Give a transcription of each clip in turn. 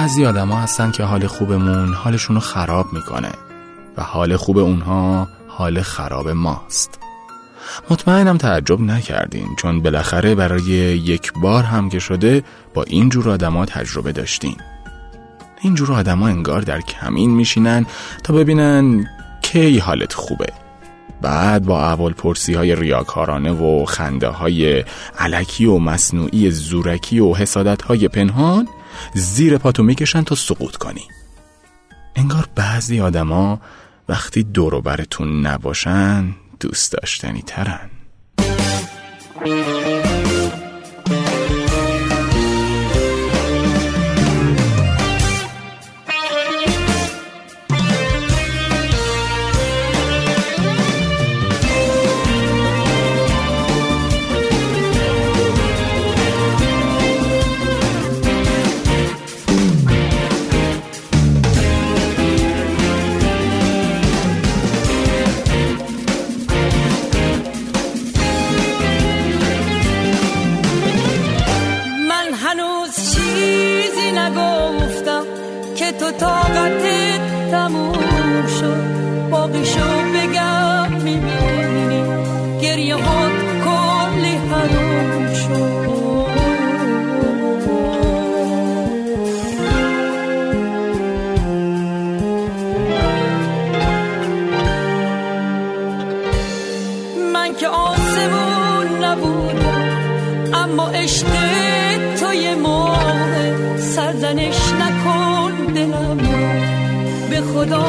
بعضی آدما هستن که حال خوبمون حالشون رو خراب می‌کنه و حال خوب اونها حال خراب ماست. مطمئنم تعجب نکردین چون بالاخره برای یک بار هم که شده با این جور آدما تجربه داشتین. این جور آدما انگار در کمین میشینن تا ببینن کی حالت خوبه. بعد با اول پرسی های ریاکارانه و خنده های علکی و مصنوعی زورکی و حسادت های پنهان زیر پاتو می‌کشن تا سقوط کنی. انگار بعضی آدما وقتی دور برتون نباشن دوست داشتنی ترن. تموم شد باقی شو بگم می‌بینی. گریه هات کلی حروم شد. من که آسمون نبودم اما عشق تو یه موقع سرزنش نکن دلم به خدا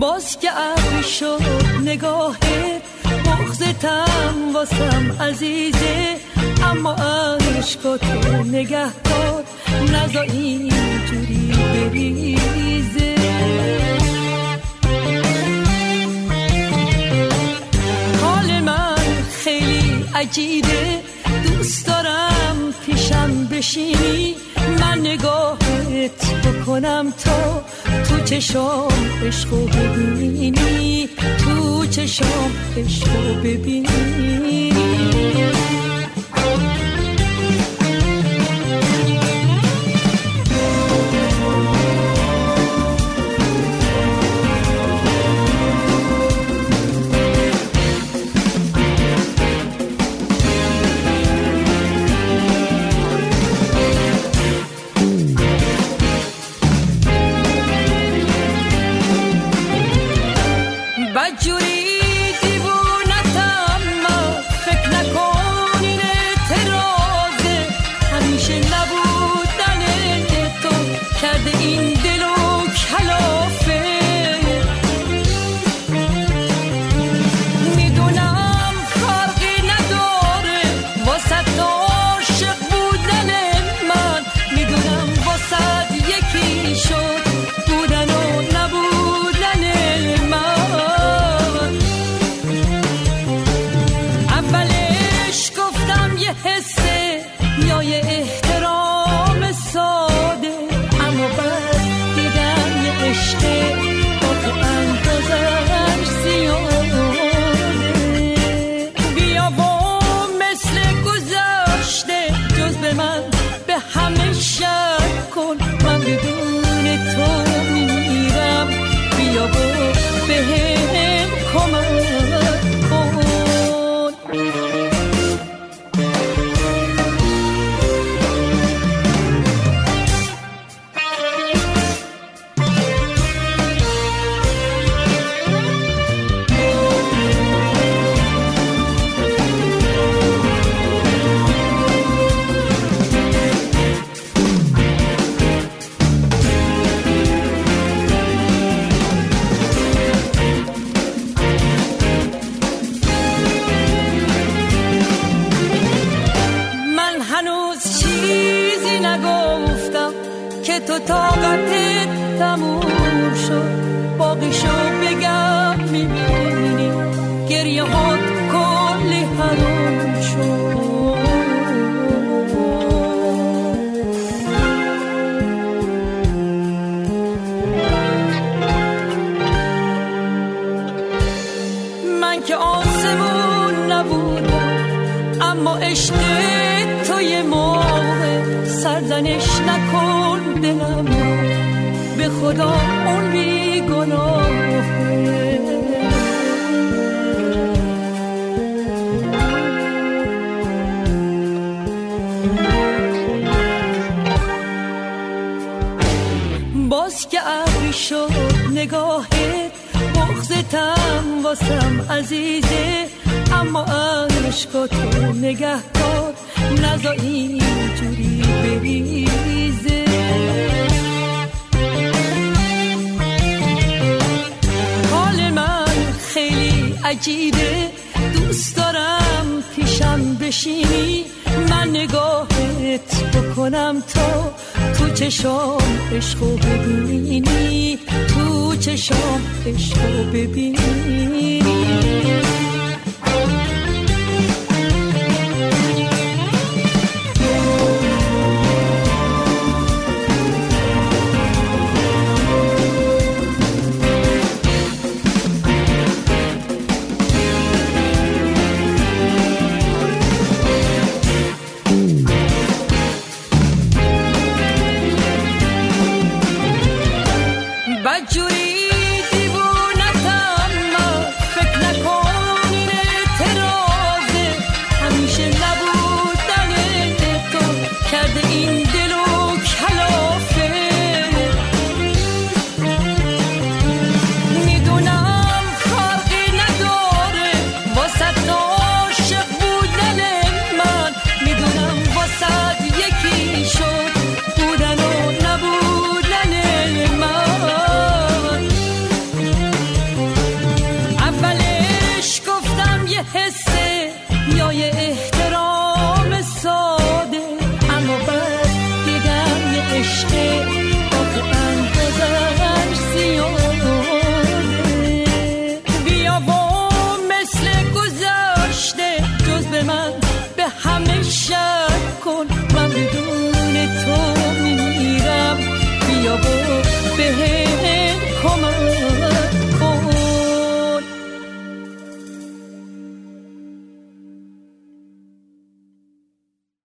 باز که عبی شد نگاه بغزتم واسم عزیزه اما عشقاتو نگه دار نزا اینجوری بریزه. عجیبه دوست دارم پیشم بشینی. من نگاهت بکنم تا تو چشام عشقو ببینی. تو چشام عشقو ببینی. his تو طاقتت تموم شد. باقیشو بگم می‌بینی. گریه هات کلی حروم شد. من که آسمون نبودم اما عشق توی ما سرزنش نکن دلم به خدا اون بی باز که ابری شد نگاهت بغزتم واسم عزیزه. اما عشقاتو نگه کار نزا عجیبه دوست دارم پیشم بشینی من نگاهت بکنم تا تو چشام عشقو ببینی تو چشام عشقو ببینی.